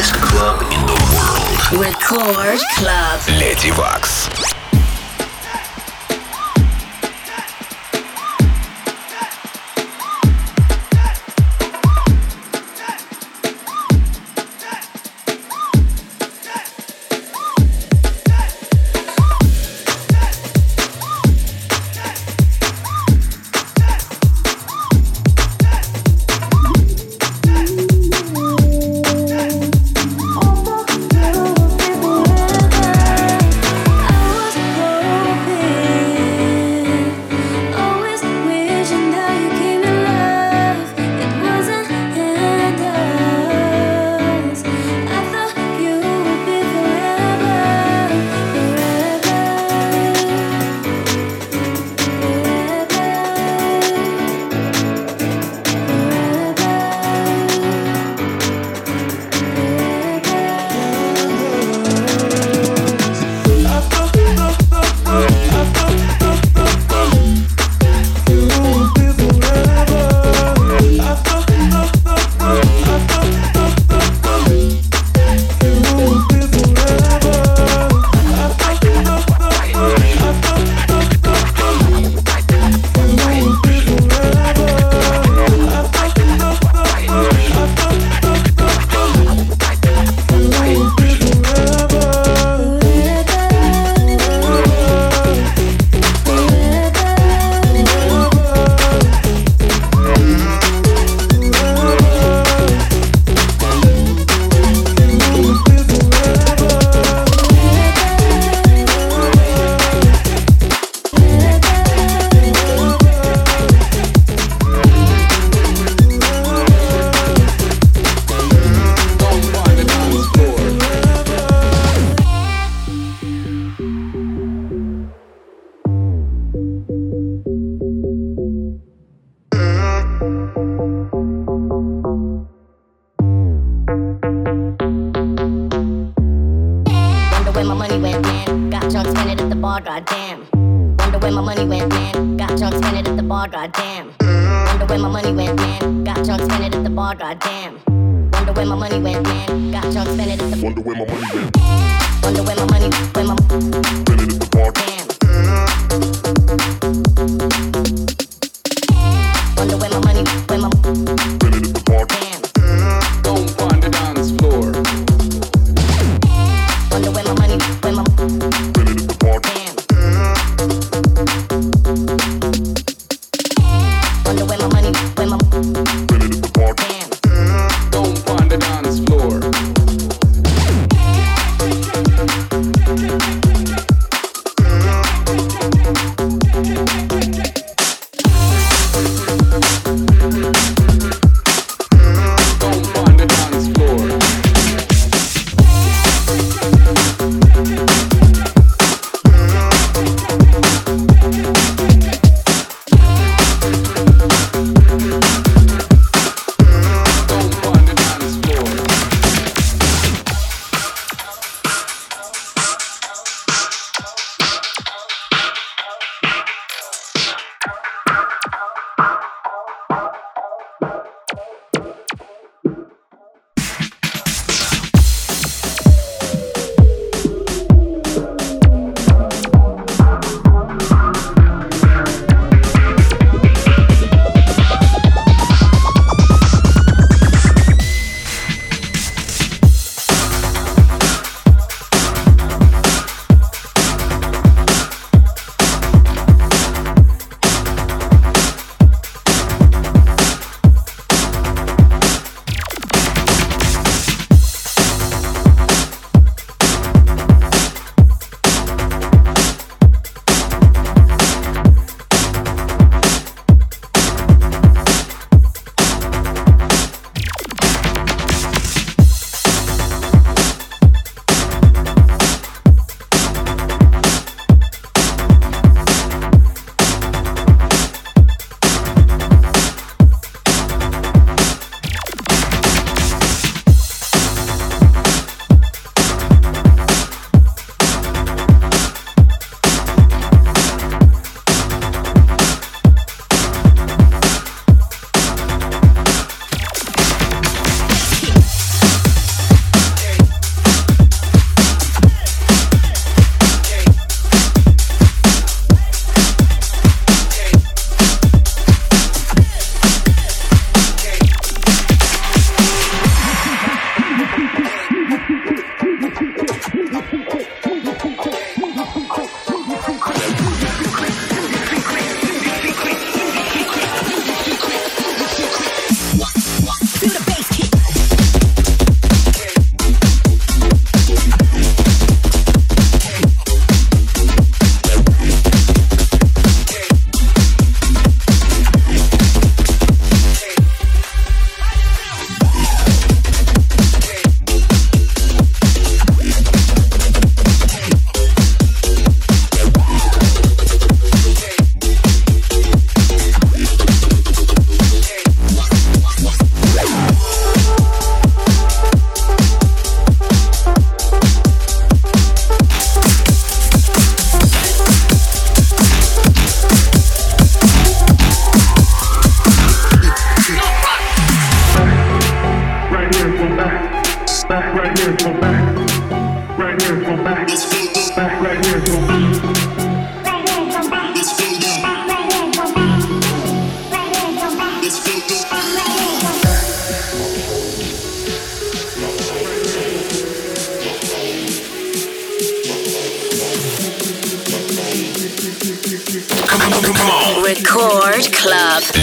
biggest club in the world. Record Club. Lady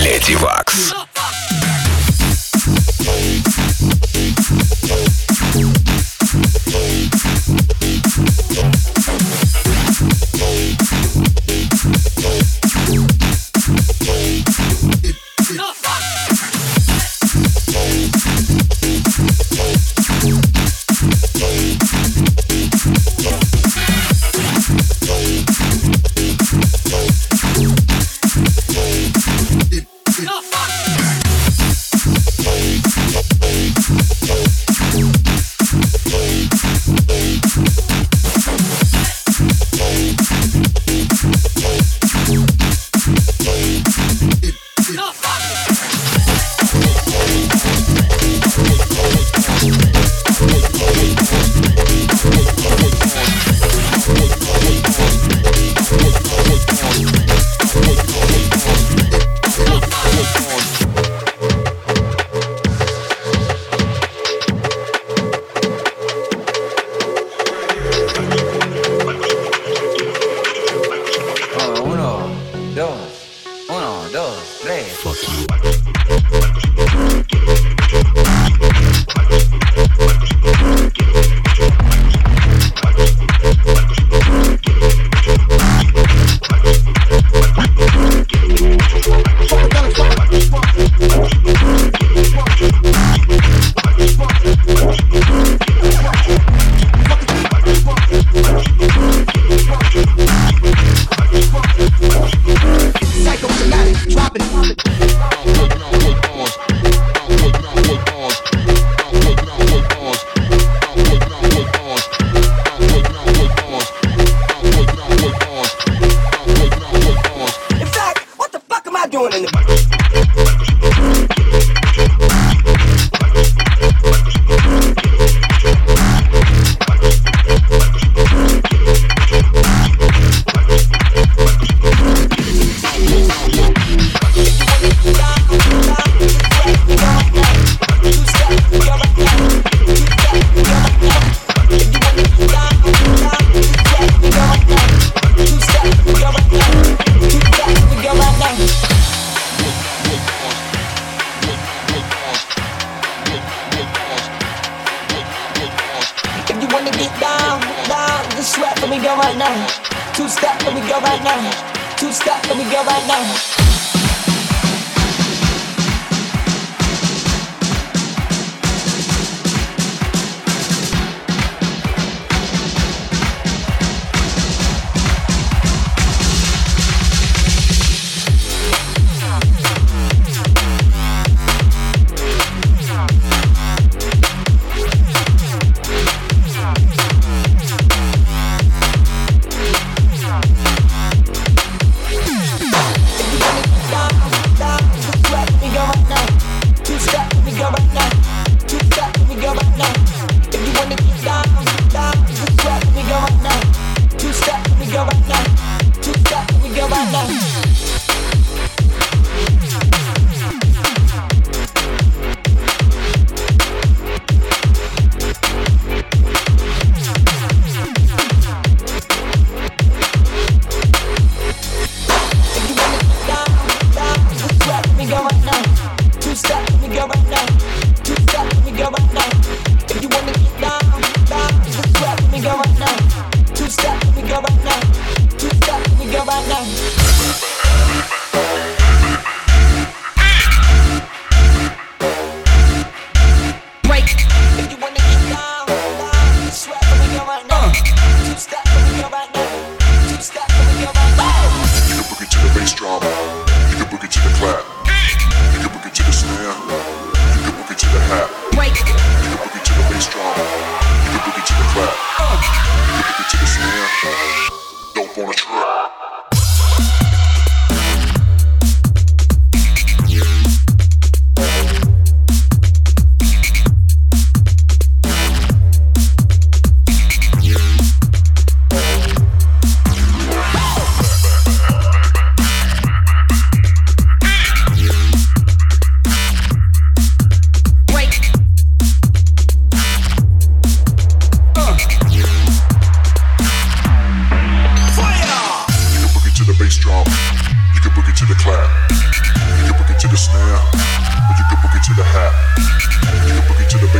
Леди Вакс.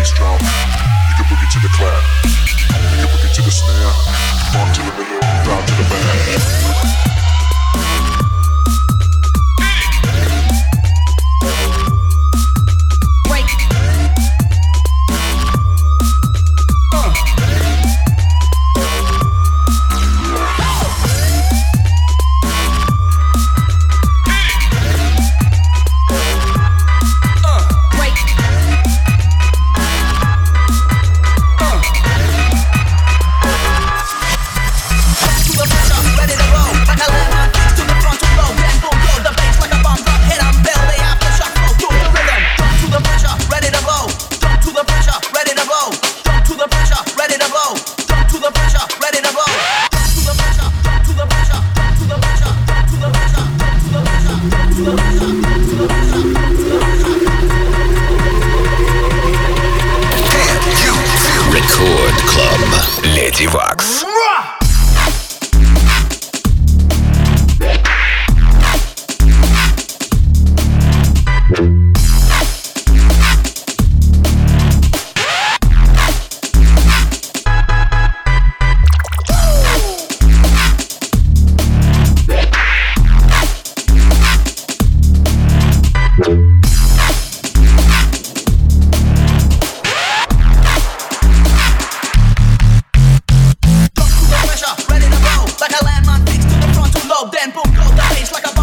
strong. You can boogie to the clap. It's like a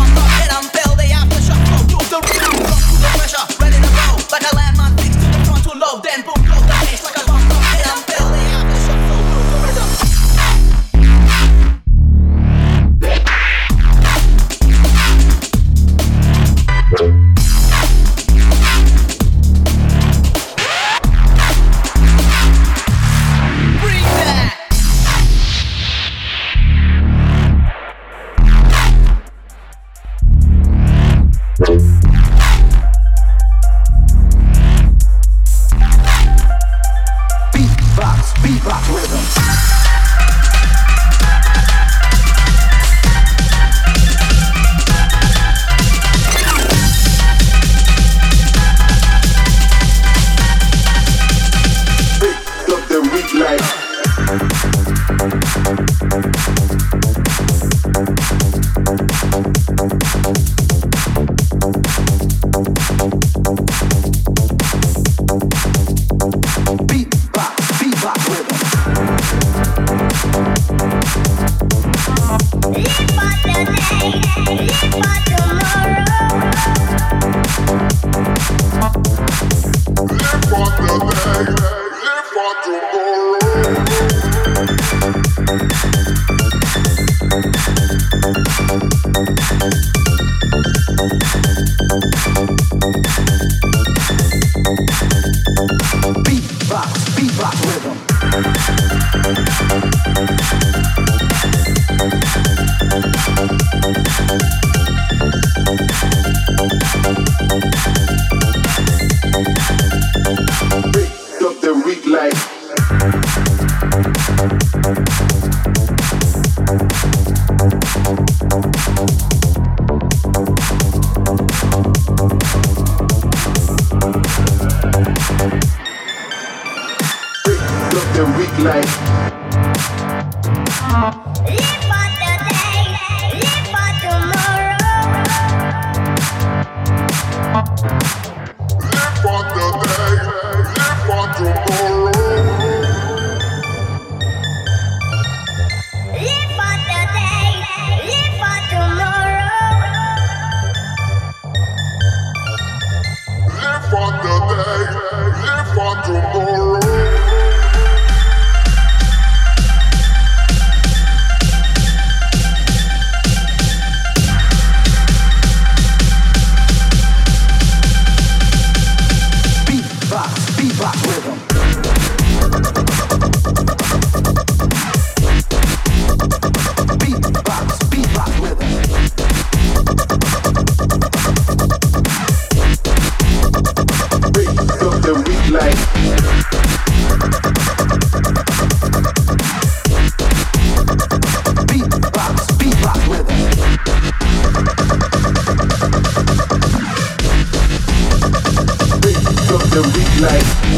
life.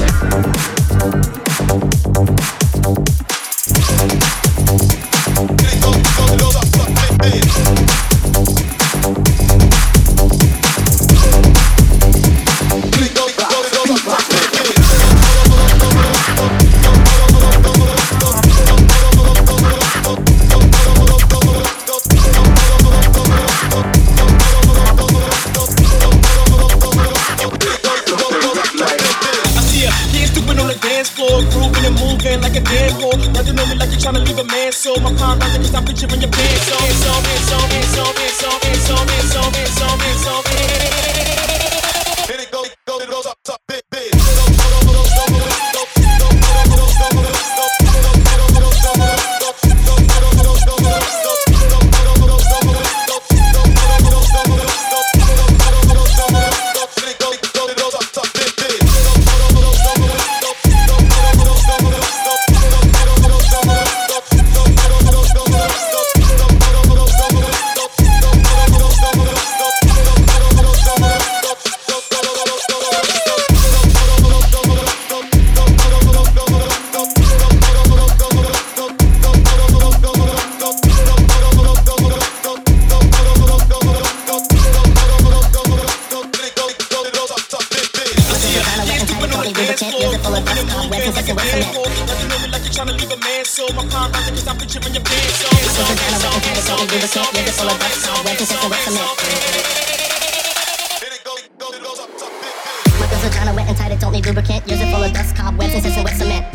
tight, it don't need lubricant. Use it full of dust, cobwebs, and sizzle with cement.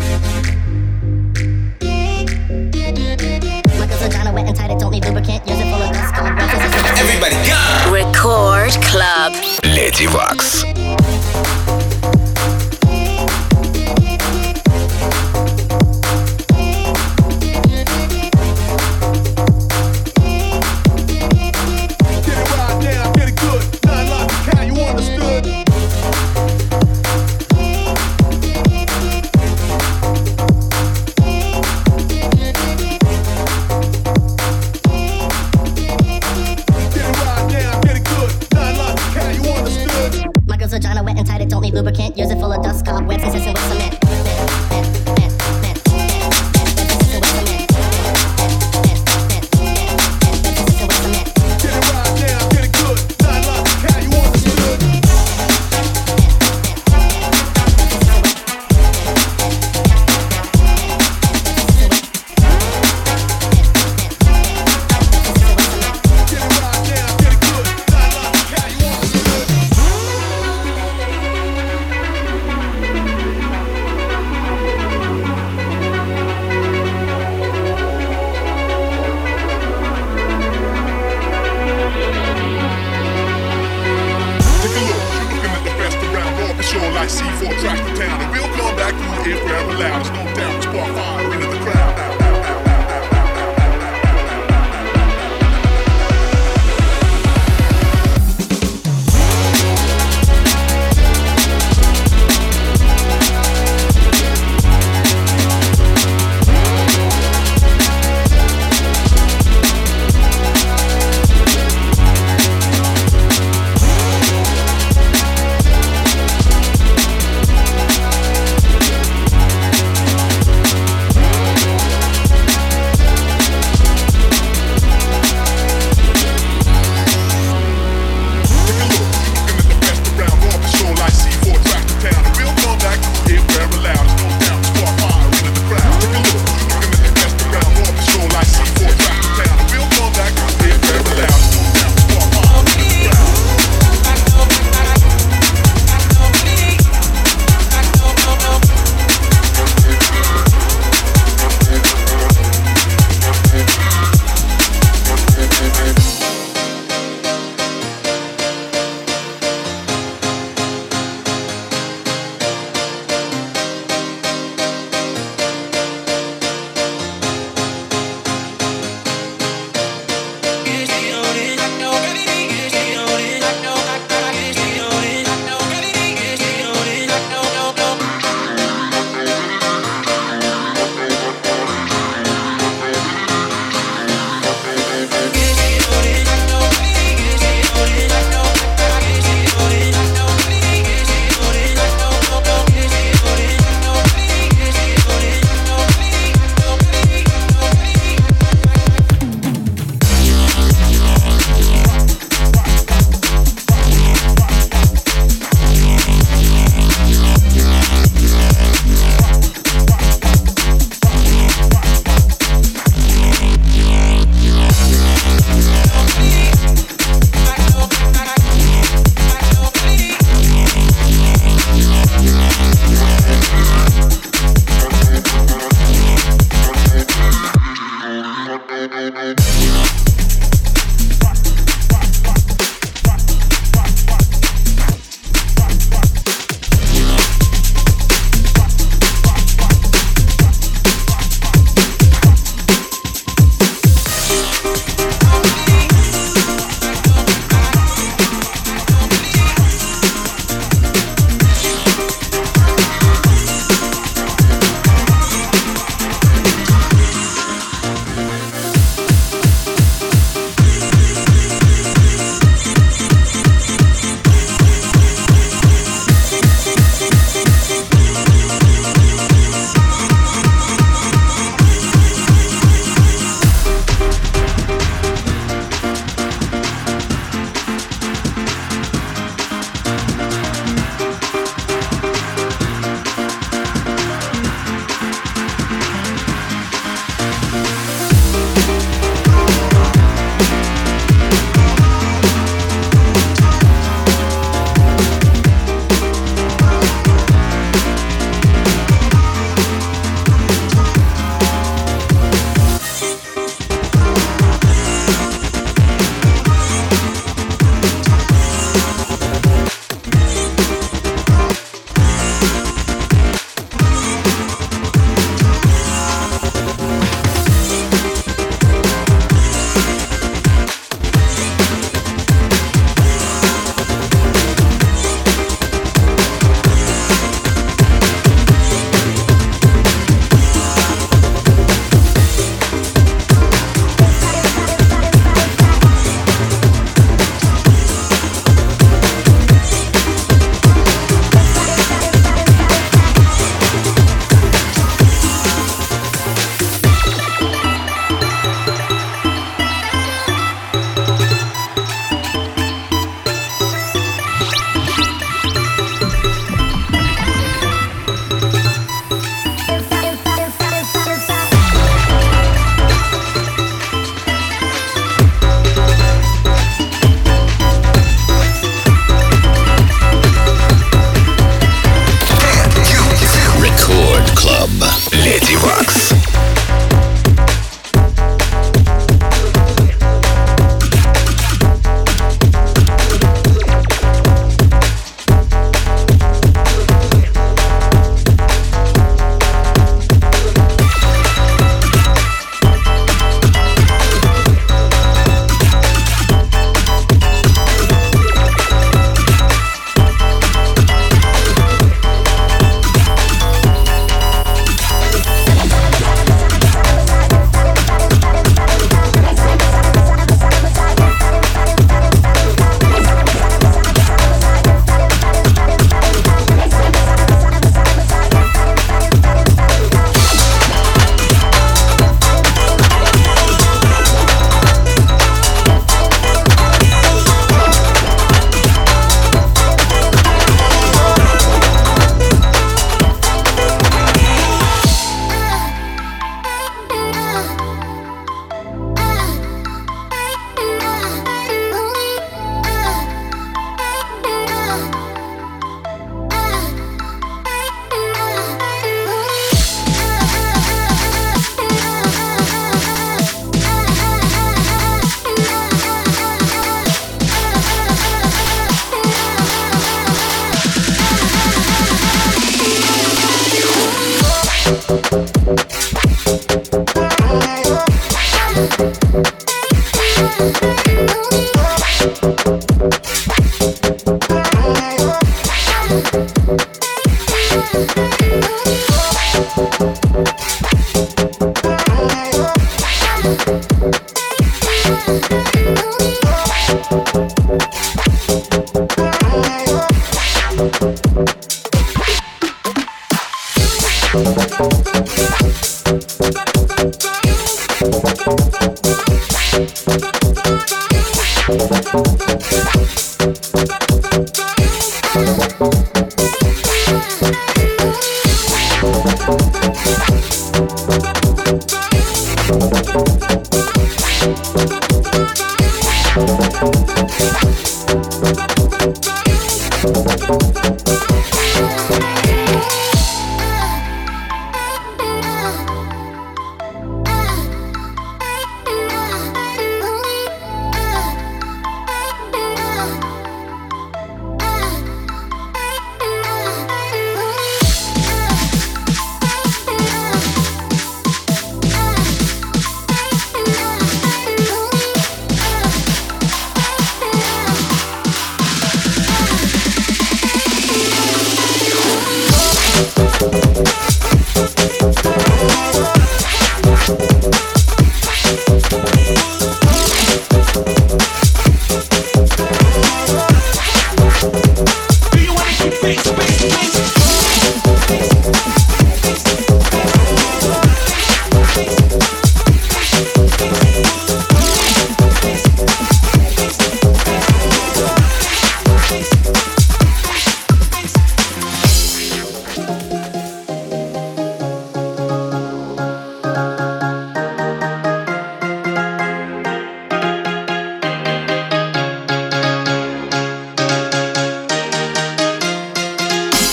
Vagina wet it don't need lubricant. Use it full of dust, cobwebs, and sizzle with cement. Everybody, go! Record Club. Леди Вакс.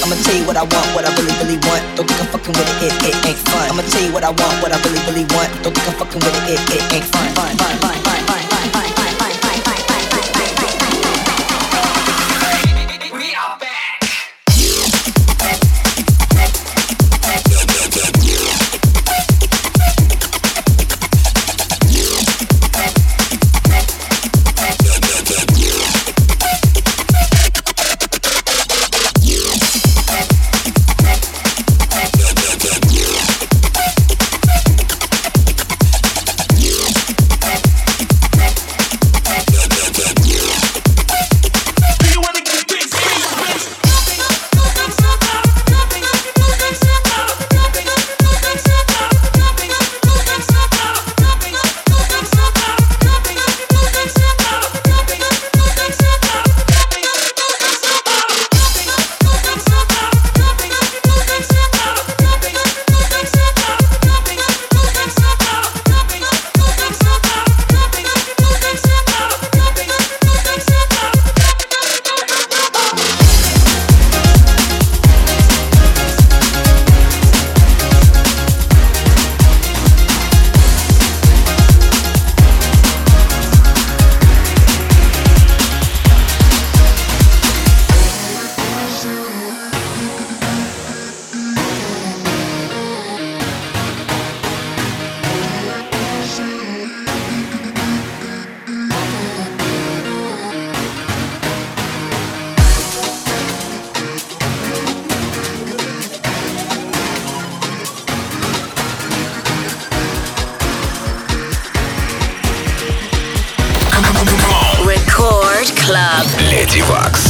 I'ma tell you what I want, what I really, really want. Don't think I'm fucking with it, it, it ain't fun. I'ma tell you what I want, what I really, really want. Don't think I'm fucking with it, it, it ain't fun. fun, fun, fun, fun, fun. Box.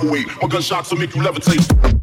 gravitate. My gunshots will make you levitate.